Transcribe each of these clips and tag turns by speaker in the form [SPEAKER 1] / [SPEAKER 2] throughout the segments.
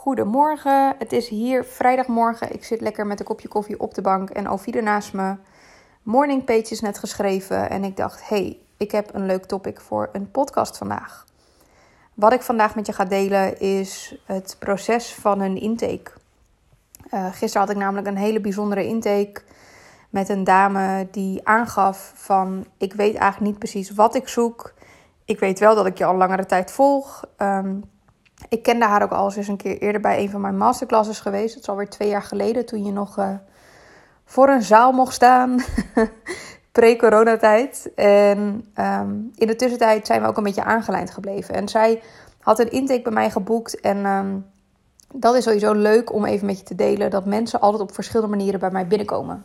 [SPEAKER 1] Goedemorgen, het is hier vrijdagmorgen. Ik zit lekker met een kopje koffie op de bank en Ovide naast me. Morning Page is net geschreven en ik dacht, hey, ik heb een leuk topic voor een podcast vandaag. Wat ik vandaag met je ga delen is het proces van een intake. Uh, gisteren had ik namelijk een hele bijzondere intake met een dame die aangaf van ik weet eigenlijk niet precies wat ik zoek. Ik weet wel dat ik je al langere tijd volg. Um, ik kende haar ook al. Ze is een keer eerder bij een van mijn masterclasses geweest. Het is alweer twee jaar geleden toen je nog uh, voor een zaal mocht staan. Pre-coronatijd. En um, in de tussentijd zijn we ook een beetje aangelijnd gebleven. En zij had een intake bij mij geboekt. En um, dat is sowieso leuk om even met je te delen. Dat mensen altijd op verschillende manieren bij mij binnenkomen.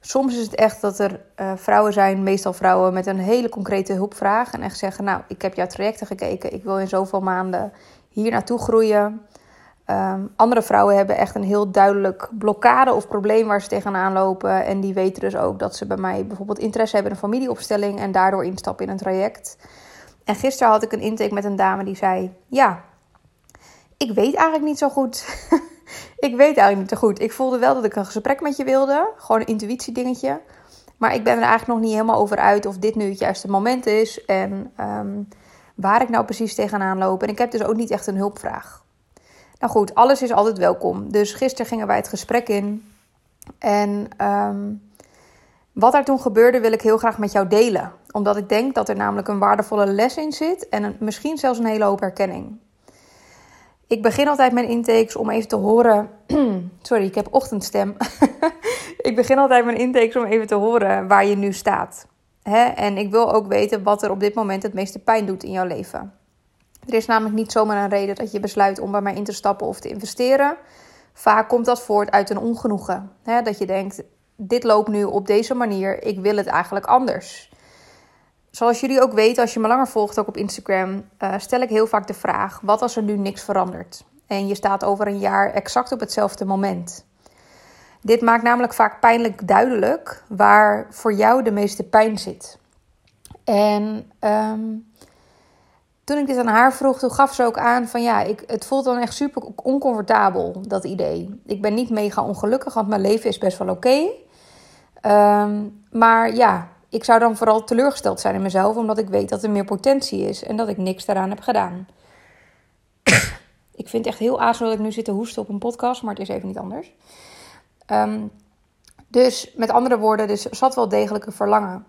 [SPEAKER 1] Soms is het echt dat er uh, vrouwen zijn, meestal vrouwen, met een hele concrete hulpvraag. En echt zeggen: Nou, ik heb jouw trajecten gekeken. Ik wil in zoveel maanden hier naartoe groeien. Um, andere vrouwen hebben echt een heel duidelijk blokkade of probleem waar ze tegenaan lopen. En die weten dus ook dat ze bij mij bijvoorbeeld interesse hebben in een familieopstelling en daardoor instappen in een traject. En gisteren had ik een intake met een dame die zei: Ja, ik weet eigenlijk niet zo goed. ik weet eigenlijk niet zo goed. Ik voelde wel dat ik een gesprek met je wilde. Gewoon een intuïtiedingetje. Maar ik ben er eigenlijk nog niet helemaal over uit of dit nu het juiste moment is. En um, waar ik nou precies tegenaan loop. En ik heb dus ook niet echt een hulpvraag. Nou goed, alles is altijd welkom. Dus gisteren gingen wij het gesprek in. En um, wat daar toen gebeurde, wil ik heel graag met jou delen. Omdat ik denk dat er namelijk een waardevolle les in zit. En een, misschien zelfs een hele hoop herkenning. Ik begin altijd mijn intakes om even te horen. Sorry, ik heb ochtendstem. ik begin altijd mijn intakes om even te horen waar je nu staat. Hè? En ik wil ook weten wat er op dit moment het meeste pijn doet in jouw leven. Er is namelijk niet zomaar een reden dat je besluit om bij mij in te stappen of te investeren. Vaak komt dat voort uit een ongenoegen. Hè? Dat je denkt, dit loopt nu op deze manier, ik wil het eigenlijk anders. Zoals jullie ook weten, als je me langer volgt, ook op Instagram, uh, stel ik heel vaak de vraag: wat als er nu niks verandert? En je staat over een jaar exact op hetzelfde moment. Dit maakt namelijk vaak pijnlijk duidelijk waar voor jou de meeste pijn zit. En um, toen ik dit aan haar vroeg, toen gaf ze ook aan van ja, ik, het voelt dan echt super oncomfortabel, dat idee. Ik ben niet mega ongelukkig, want mijn leven is best wel oké. Um, maar ja, ik zou dan vooral teleurgesteld zijn in mezelf, omdat ik weet dat er meer potentie is en dat ik niks daaraan heb gedaan. ik vind het echt heel aardig dat ik nu zit te hoesten op een podcast, maar het is even niet anders. Um, dus met andere woorden, dus zat wel degelijk een verlangen.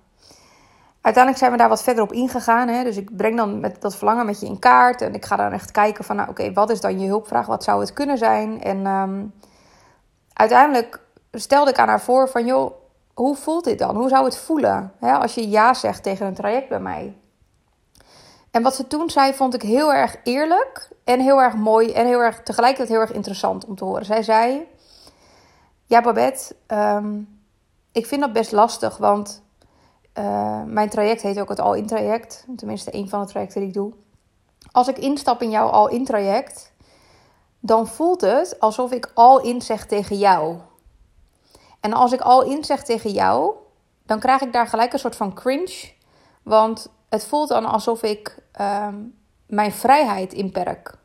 [SPEAKER 1] Uiteindelijk zijn we daar wat verder op ingegaan. Hè? Dus ik breng dan met dat verlangen met je in kaart. En ik ga dan echt kijken van, nou oké, wat is dan je hulpvraag? Wat zou het kunnen zijn? En um, uiteindelijk stelde ik aan haar voor van, joh, hoe voelt dit dan? Hoe zou het voelen hè, als je ja zegt tegen een traject bij mij? En wat ze toen zei, vond ik heel erg eerlijk en heel erg mooi en heel erg, tegelijkertijd heel erg interessant om te horen. Zij zei: Ja, Babette, um, ik vind dat best lastig, want uh, mijn traject heet ook het All-In traject. Tenminste, een van de trajecten die ik doe. Als ik instap in jouw All-In traject, dan voelt het alsof ik All-In zeg tegen jou. En als ik al in zeg tegen jou, dan krijg ik daar gelijk een soort van cringe. Want het voelt dan alsof ik um, mijn vrijheid inperk.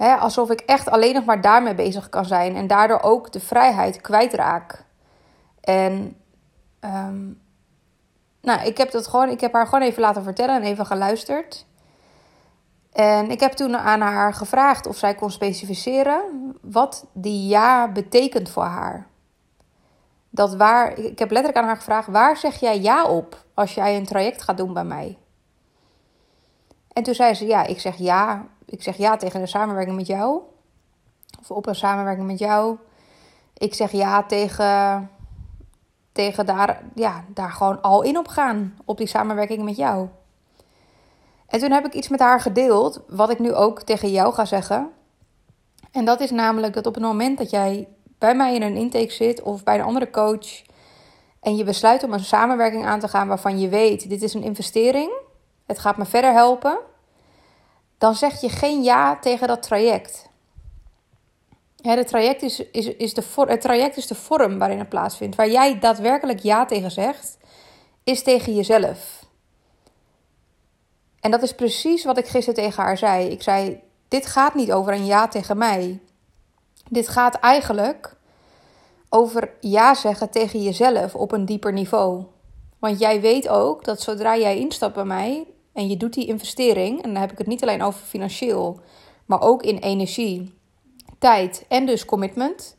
[SPEAKER 1] Alsof ik echt alleen nog maar daarmee bezig kan zijn en daardoor ook de vrijheid kwijtraak. En um, nou, ik heb, dat gewoon, ik heb haar gewoon even laten vertellen en even geluisterd. En ik heb toen aan haar gevraagd of zij kon specificeren wat die ja betekent voor haar. Dat waar, ik heb letterlijk aan haar gevraagd: waar zeg jij ja op als jij een traject gaat doen bij mij? En toen zei ze: ja, ik zeg ja. Ik zeg ja tegen een samenwerking met jou. Of op een samenwerking met jou. Ik zeg ja tegen, tegen daar, ja, daar gewoon al in op gaan. Op die samenwerking met jou. En toen heb ik iets met haar gedeeld, wat ik nu ook tegen jou ga zeggen. En dat is namelijk dat op het moment dat jij bij mij in een intake zit of bij een andere coach en je besluit om een samenwerking aan te gaan waarvan je weet: dit is een investering, het gaat me verder helpen, dan zeg je geen ja tegen dat traject. Het, traject is, is, is de, het traject is de vorm waarin het plaatsvindt. Waar jij daadwerkelijk ja tegen zegt, is tegen jezelf. En dat is precies wat ik gisteren tegen haar zei. Ik zei: dit gaat niet over een ja tegen mij. Dit gaat eigenlijk over ja zeggen tegen jezelf op een dieper niveau. Want jij weet ook dat zodra jij instapt bij mij en je doet die investering, en dan heb ik het niet alleen over financieel, maar ook in energie, tijd en dus commitment,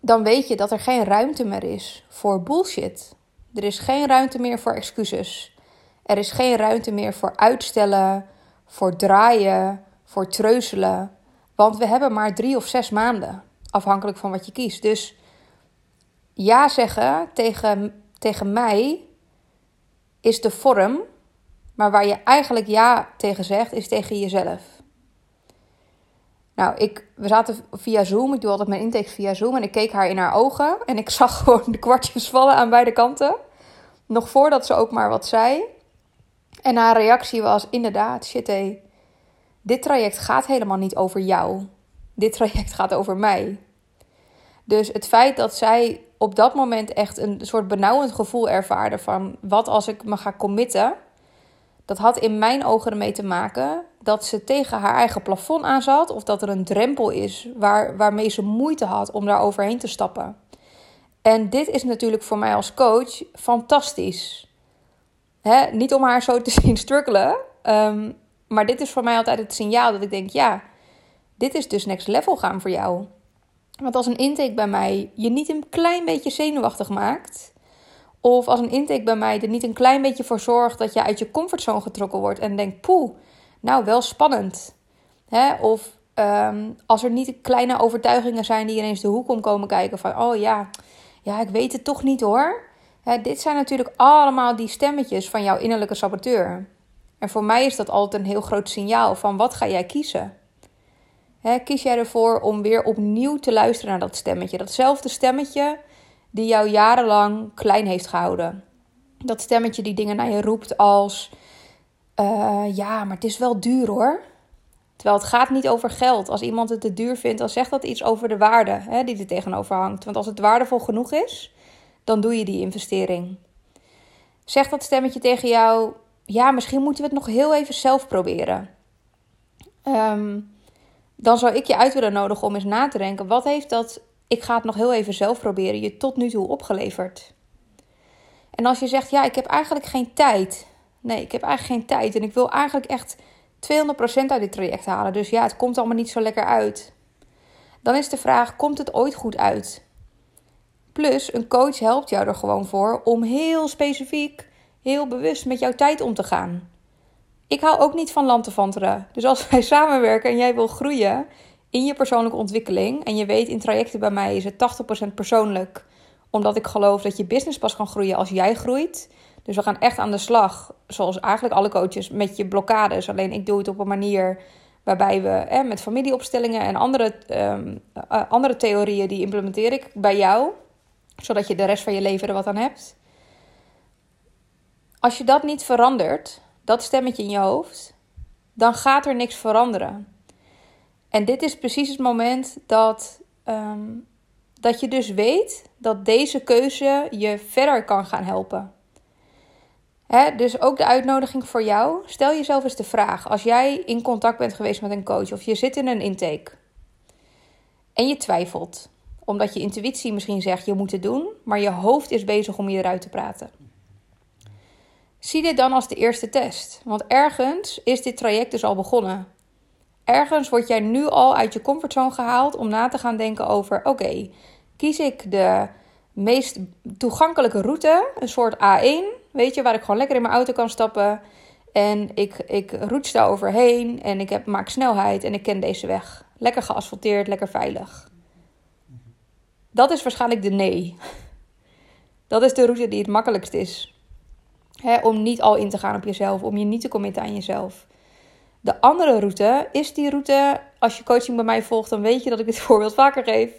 [SPEAKER 1] dan weet je dat er geen ruimte meer is voor bullshit. Er is geen ruimte meer voor excuses. Er is geen ruimte meer voor uitstellen, voor draaien, voor treuzelen. Want we hebben maar drie of zes maanden, afhankelijk van wat je kiest. Dus ja zeggen tegen, tegen mij is de vorm, maar waar je eigenlijk ja tegen zegt, is tegen jezelf. Nou, ik, we zaten via Zoom. Ik doe altijd mijn intakes via Zoom. En ik keek haar in haar ogen. En ik zag gewoon de kwartjes vallen aan beide kanten. Nog voordat ze ook maar wat zei. En haar reactie was inderdaad, shit hé. Dit traject gaat helemaal niet over jou. Dit traject gaat over mij. Dus het feit dat zij op dat moment echt een soort benauwend gevoel ervaarde van wat als ik me ga committen, dat had in mijn ogen ermee te maken dat ze tegen haar eigen plafond aan zat of dat er een drempel is waar, waarmee ze moeite had om daar overheen te stappen. En dit is natuurlijk voor mij als coach fantastisch. Hè? Niet om haar zo te zien struggelen, um, maar dit is voor mij altijd het signaal dat ik denk: ja, dit is dus next level gaan voor jou. Want als een intake bij mij je niet een klein beetje zenuwachtig maakt, of als een intake bij mij er niet een klein beetje voor zorgt dat je uit je comfortzone getrokken wordt en denkt: poeh, nou wel spannend. Hè? Of um, als er niet kleine overtuigingen zijn die ineens de hoek om komen kijken van: oh ja, ja, ik weet het toch niet hoor. Hè, dit zijn natuurlijk allemaal die stemmetjes van jouw innerlijke saboteur. En voor mij is dat altijd een heel groot signaal van wat ga jij kiezen? Hè, kies jij ervoor om weer opnieuw te luisteren naar dat stemmetje? Datzelfde stemmetje die jou jarenlang klein heeft gehouden. Dat stemmetje die dingen naar je roept als: uh, Ja, maar het is wel duur hoor. Terwijl het gaat niet over geld. Als iemand het te duur vindt, dan zegt dat iets over de waarde hè, die er tegenover hangt. Want als het waardevol genoeg is, dan doe je die investering. Zegt dat stemmetje tegen jou: Ja, misschien moeten we het nog heel even zelf proberen. Um, dan zou ik je uit willen nodigen om eens na te denken: wat heeft dat ik ga het nog heel even zelf proberen je tot nu toe opgeleverd? En als je zegt: Ja, ik heb eigenlijk geen tijd. Nee, ik heb eigenlijk geen tijd en ik wil eigenlijk echt 200% uit dit traject halen. Dus ja, het komt allemaal niet zo lekker uit. Dan is de vraag: komt het ooit goed uit? Plus, een coach helpt jou er gewoon voor om heel specifiek, heel bewust met jouw tijd om te gaan. Ik hou ook niet van lantefanteren. Dus als wij samenwerken en jij wil groeien in je persoonlijke ontwikkeling. En je weet in trajecten bij mij is het 80% persoonlijk. Omdat ik geloof dat je business pas kan groeien als jij groeit. Dus we gaan echt aan de slag, zoals eigenlijk alle coaches, met je blokkades. Alleen ik doe het op een manier waarbij we eh, met familieopstellingen en andere, um, andere theorieën, die implementeer ik bij jou. Zodat je de rest van je leven er wat aan hebt. Als je dat niet verandert, dat stemmetje in je hoofd, dan gaat er niks veranderen. En dit is precies het moment dat, ehm, dat je dus weet dat deze keuze je verder kan gaan helpen. dus ook de uitnodiging voor jou. Stel jezelf eens de vraag: als jij in contact bent geweest met een coach of je zit in een intake en je twijfelt, omdat je intuïtie misschien zegt je moet het doen, maar je hoofd is bezig om je eruit te praten. Zie dit dan als de eerste test. Want ergens is dit traject dus al begonnen. Ergens word jij nu al uit je comfortzone gehaald om na te gaan denken over: oké, kies ik de meest toegankelijke route, een soort A1, weet je, waar ik gewoon lekker in mijn auto kan stappen. En ik, ik roets daar overheen en ik heb, maak snelheid en ik ken deze weg. Lekker geasfalteerd, lekker veilig. Dat is waarschijnlijk de nee. Dat is de route die het makkelijkst is om niet al in te gaan op jezelf, om je niet te committen aan jezelf. De andere route is die route, als je coaching bij mij volgt, dan weet je dat ik dit voorbeeld vaker geef,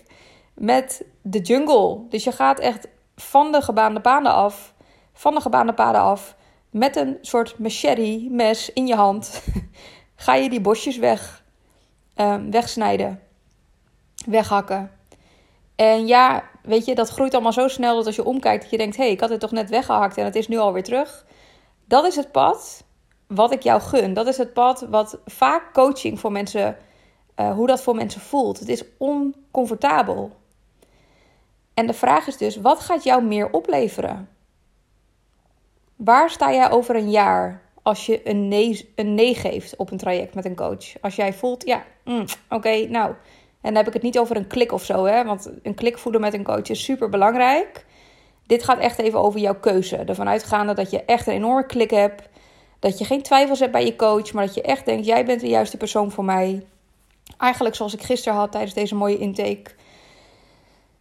[SPEAKER 1] met de jungle. Dus je gaat echt van de gebaande paden af, van de gebaande paden af, met een soort machete, mes in je hand, ga je die bosjes weg, um, wegsnijden, weghakken. En ja, weet je, dat groeit allemaal zo snel dat als je omkijkt, dat je denkt: hé, hey, ik had het toch net weggehakt en het is nu alweer terug. Dat is het pad wat ik jou gun. Dat is het pad wat vaak coaching voor mensen, uh, hoe dat voor mensen voelt. Het is oncomfortabel. En de vraag is dus, wat gaat jou meer opleveren? Waar sta jij over een jaar als je een nee, een nee geeft op een traject met een coach? Als jij voelt, ja, mm, oké, nou. En dan heb ik het niet over een klik of zo, hè? Want een klik voeden met een coach is super belangrijk. Dit gaat echt even over jouw keuze. Ervan uitgaande dat je echt een enorme klik hebt. Dat je geen twijfels hebt bij je coach, maar dat je echt denkt: jij bent de juiste persoon voor mij. Eigenlijk zoals ik gisteren had tijdens deze mooie intake.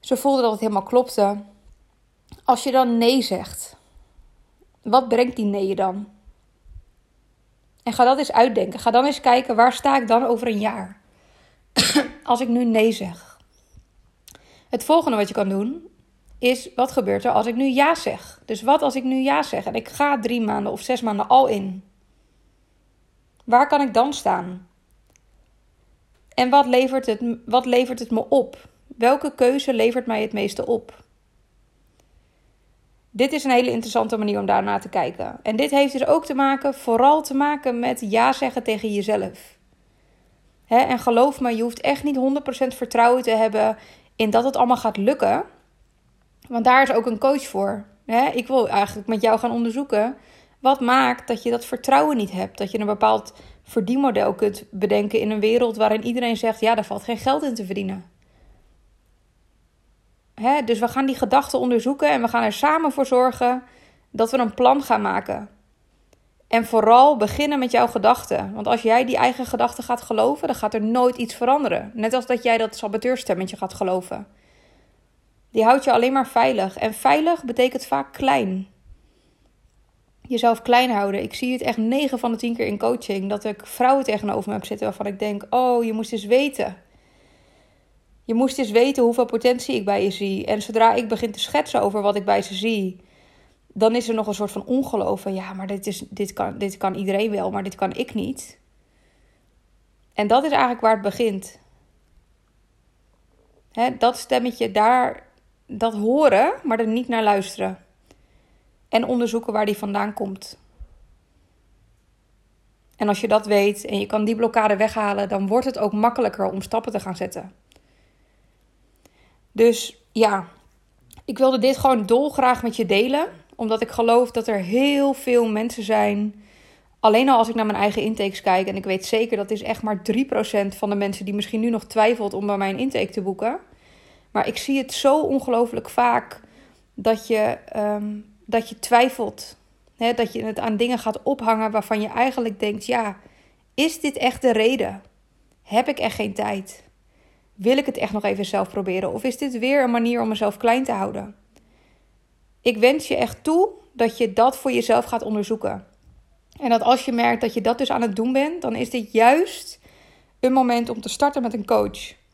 [SPEAKER 1] Ze voelde dat het helemaal klopte. Als je dan nee zegt, wat brengt die nee je dan? En ga dat eens uitdenken. Ga dan eens kijken waar sta ik dan over een jaar? Als ik nu nee zeg. Het volgende wat je kan doen is wat gebeurt er als ik nu ja zeg? Dus wat als ik nu ja zeg en ik ga drie maanden of zes maanden al in? Waar kan ik dan staan? En wat levert het, wat levert het me op? Welke keuze levert mij het meeste op? Dit is een hele interessante manier om daarnaar te kijken. En dit heeft dus ook te maken, vooral te maken met ja zeggen tegen jezelf. en geloof me, je hoeft echt niet 100% vertrouwen te hebben in dat het allemaal gaat lukken. Want daar is ook een coach voor. ik wil eigenlijk met jou gaan onderzoeken. Wat maakt dat je dat vertrouwen niet hebt? Dat je een bepaald verdienmodel kunt bedenken in een wereld waarin iedereen zegt: ja, daar valt geen geld in te verdienen. Hè? Dus we gaan die gedachten onderzoeken en we gaan er samen voor zorgen dat we een plan gaan maken. En vooral beginnen met jouw gedachten. Want als jij die eigen gedachten gaat geloven, dan gaat er nooit iets veranderen. Net als dat jij dat saboteurstemmetje gaat geloven. Die houdt je alleen maar veilig. En veilig betekent vaak klein. Jezelf klein houden. Ik zie het echt 9 van de 10 keer in coaching. Dat ik vrouwen tegenover me heb zitten waarvan ik denk: Oh, je moest eens weten. Je moest eens weten hoeveel potentie ik bij je zie. En zodra ik begin te schetsen over wat ik bij ze zie, dan is er nog een soort van ongeloof van ja, maar dit, is, dit, kan, dit kan iedereen wel, maar dit kan ik niet. En dat is eigenlijk waar het begint. dat stemmetje daar, dat horen, maar er niet naar luisteren. En onderzoeken waar die vandaan komt. En als je dat weet en je kan die blokkade weghalen, dan wordt het ook makkelijker om stappen te gaan zetten. Dus ja, ik wilde dit gewoon dolgraag met je delen. Omdat ik geloof dat er heel veel mensen zijn. Alleen al als ik naar mijn eigen intakes kijk. En ik weet zeker dat is echt maar 3% van de mensen die misschien nu nog twijfelt om bij mij een intake te boeken. Maar ik zie het zo ongelooflijk vaak dat je, ehm, dat je twijfelt. Hè, dat je het aan dingen gaat ophangen waarvan je eigenlijk denkt: ja, is dit echt de reden? Heb ik echt geen tijd? Wil ik het echt nog even zelf proberen? Of is dit weer een manier om mezelf klein te houden? Ik wens je echt toe dat je dat voor jezelf gaat onderzoeken. En dat als je merkt dat je dat dus aan het doen bent, dan is dit juist een moment om te starten met een coach.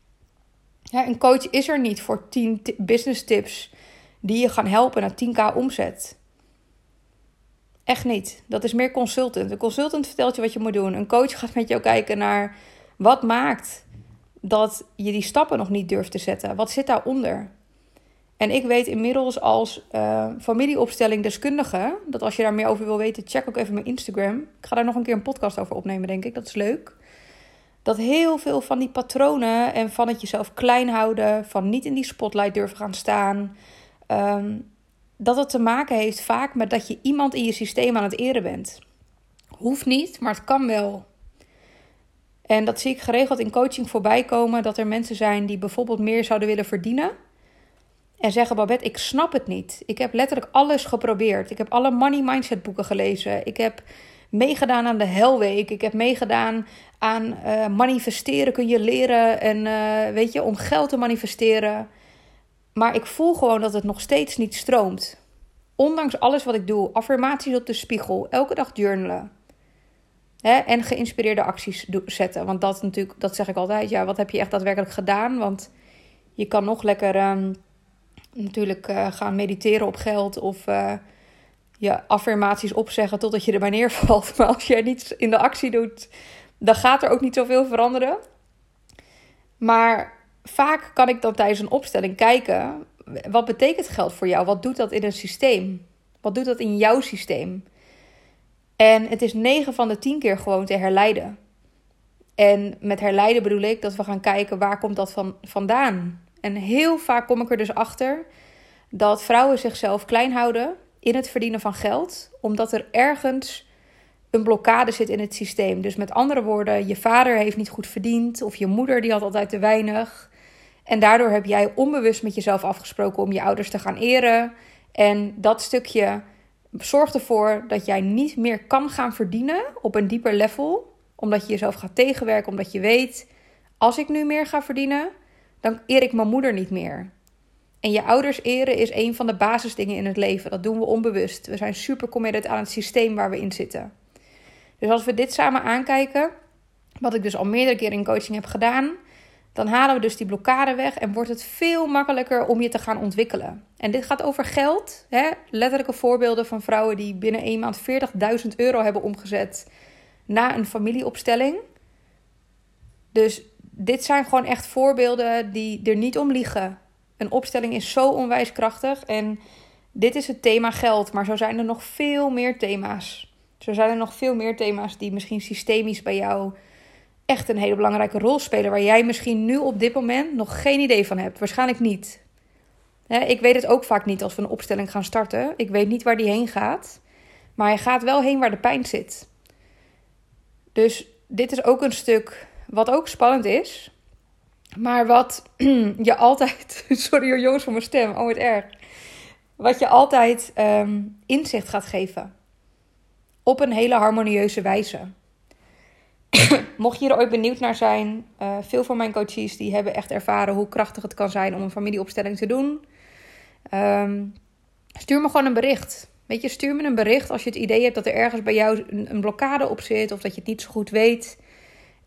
[SPEAKER 1] Een coach is er niet voor 10 business tips die je gaan helpen naar 10k omzet. Echt niet. Dat is meer consultant. Een consultant vertelt je wat je moet doen. Een coach gaat met jou kijken naar wat maakt dat je die stappen nog niet durft te zetten. Wat zit daaronder? En ik weet inmiddels als uh, familieopstelling deskundige dat als je daar meer over wil weten, check ook even mijn Instagram. Ik ga daar nog een keer een podcast over opnemen, denk ik. Dat is leuk. Dat heel veel van die patronen en van het jezelf klein houden, van niet in die spotlight durven gaan staan, ehm, dat het te maken heeft vaak met dat je iemand in je systeem aan het eren bent. Hoeft niet, maar het kan wel. En dat zie ik geregeld in coaching voorbij komen. Dat er mensen zijn die bijvoorbeeld meer zouden willen verdienen. En zeggen, Babette, ik snap het niet. Ik heb letterlijk alles geprobeerd. Ik heb alle money mindset boeken gelezen. Ik heb meegedaan aan de Helweek. Ik heb meegedaan aan uh, manifesteren kun je leren. En uh, weet je, om geld te manifesteren. Maar ik voel gewoon dat het nog steeds niet stroomt. Ondanks alles wat ik doe. Affirmaties op de spiegel. Elke dag journalen. Hè, en geïnspireerde acties zetten. Want dat natuurlijk, dat zeg ik altijd. Ja, wat heb je echt daadwerkelijk gedaan? Want je kan nog lekker um, natuurlijk uh, gaan mediteren op geld of je affirmaties opzeggen totdat je erbij neervalt. Maar als jij niets in de actie doet, dan gaat er ook niet zoveel veranderen. Maar vaak kan ik dan tijdens een opstelling kijken: wat betekent geld voor jou? Wat doet dat in een systeem? Wat doet dat in jouw systeem? En het is 9 van de 10 keer gewoon te herleiden. En met herleiden bedoel ik dat we gaan kijken waar komt dat van, vandaan. En heel vaak kom ik er dus achter dat vrouwen zichzelf klein houden in het verdienen van geld, omdat er ergens een blokkade zit in het systeem. Dus met andere woorden, je vader heeft niet goed verdiend of je moeder die had altijd te weinig. En daardoor heb jij onbewust met jezelf afgesproken om je ouders te gaan eren. En dat stukje zorgt ervoor dat jij niet meer kan gaan verdienen op een dieper level, omdat je jezelf gaat tegenwerken, omdat je weet, als ik nu meer ga verdienen, dan eer ik mijn moeder niet meer. En je ouders eren is een van de basisdingen in het leven. Dat doen we onbewust. We zijn super committed aan het systeem waar we in zitten. Dus als we dit samen aankijken, wat ik dus al meerdere keren in coaching heb gedaan, dan halen we dus die blokkade weg en wordt het veel makkelijker om je te gaan ontwikkelen. En dit gaat over geld. Hè? Letterlijke voorbeelden van vrouwen die binnen één maand 40.000 euro hebben omgezet na een familieopstelling. Dus dit zijn gewoon echt voorbeelden die er niet om liegen. Een opstelling is zo onwijs krachtig en dit is het thema geld, maar zo zijn er nog veel meer thema's. Zo zijn er nog veel meer thema's die misschien systemisch bij jou echt een hele belangrijke rol spelen, waar jij misschien nu op dit moment nog geen idee van hebt. Waarschijnlijk niet. ik weet het ook vaak niet als we een opstelling gaan starten. Ik weet niet waar die heen gaat, maar hij gaat wel heen waar de pijn zit. Dus dit is ook een stuk wat ook spannend is, maar wat je altijd. Sorry jongens voor mijn stem, oh het erg. Wat je altijd ehm, inzicht gaat geven. Op een hele harmonieuze wijze. Mocht je er ooit benieuwd naar zijn, uh, veel van mijn coaches die hebben echt ervaren hoe krachtig het kan zijn om een familieopstelling te doen. Ehm, stuur me gewoon een bericht. Weet je, stuur me een bericht als je het idee hebt dat er ergens bij jou een, een blokkade op zit of dat je het niet zo goed weet.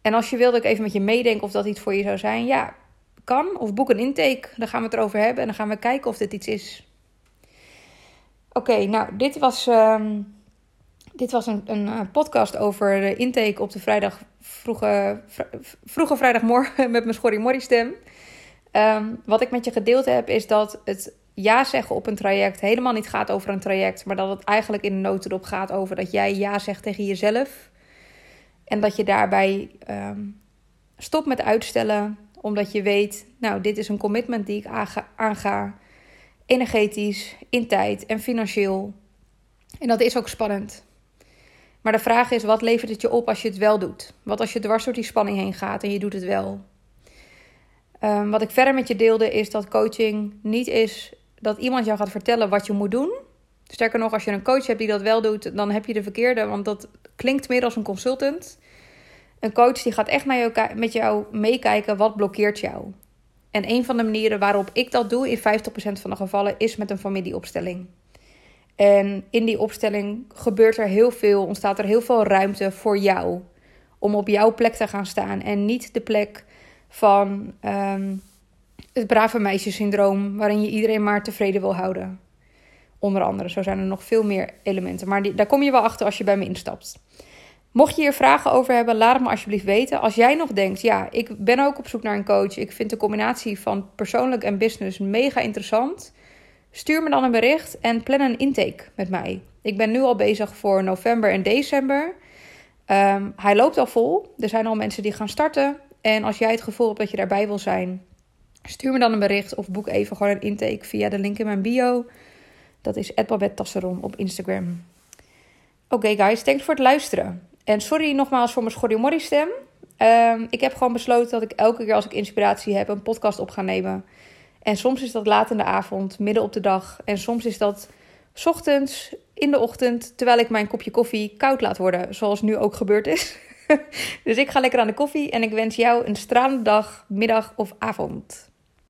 [SPEAKER 1] En als je wil dat ik even met je meedenk of dat iets voor je zou zijn, ja, kan. Of boek een intake, dan gaan we het erover hebben en dan gaan we kijken of dit iets is. Oké, nou, dit was, ehm, dit was een, een, eh, podcast over de intake op de vrijdag, vroege, vroege vrijdagmorgen met mijn schorrie morrie stem. Ehm, wat ik met je gedeeld heb, is dat het ja zeggen op een traject helemaal niet gaat over een traject, maar dat het eigenlijk in de notendop gaat over dat jij ja zegt tegen jezelf. En dat je daarbij um, stopt met uitstellen, omdat je weet, nou, dit is een commitment die ik aanga, energetisch, in tijd en financieel. En dat is ook spannend. Maar de vraag is, wat levert het je op als je het wel doet? Wat als je dwars door die spanning heen gaat en je doet het wel? Um, wat ik verder met je deelde is dat coaching niet is dat iemand jou gaat vertellen wat je moet doen. Sterker nog, als je een coach hebt die dat wel doet, dan heb je de verkeerde, want dat klinkt meer als een consultant. Een coach die gaat echt naar jou, met jou meekijken wat blokkeert jou. En een van de manieren waarop ik dat doe in 50% van de gevallen is met een familieopstelling. En in die opstelling gebeurt er heel veel, ontstaat er heel veel ruimte voor jou. Om op jouw plek te gaan staan en niet de plek van ehm, het brave meisjesyndroom, waarin je iedereen maar tevreden wil houden. Onder andere, zo zijn er nog veel meer elementen. Maar die, daar kom je wel achter als je bij me instapt. Mocht je hier vragen over hebben, laat het me alsjeblieft weten. Als jij nog denkt, ja, ik ben ook op zoek naar een coach. Ik vind de combinatie van persoonlijk en business mega interessant. Stuur me dan een bericht en plan een intake met mij. Ik ben nu al bezig voor november en december. Um, hij loopt al vol. Er zijn al mensen die gaan starten. En als jij het gevoel hebt dat je daarbij wil zijn, stuur me dan een bericht of boek even gewoon een intake via de link in mijn bio. Dat is Tasseron op Instagram. Oké guys, thanks voor het luisteren. En sorry nogmaals voor mijn schorriemorrie stem. Um, ik heb gewoon besloten dat ik elke keer als ik inspiratie heb een podcast op ga nemen. En soms is dat laat in de avond, midden op de dag. En soms is dat ochtends, in de ochtend, terwijl ik mijn kopje koffie koud laat worden. Zoals nu ook gebeurd is. dus ik ga lekker aan de koffie en ik wens jou een stralende dag, middag of avond.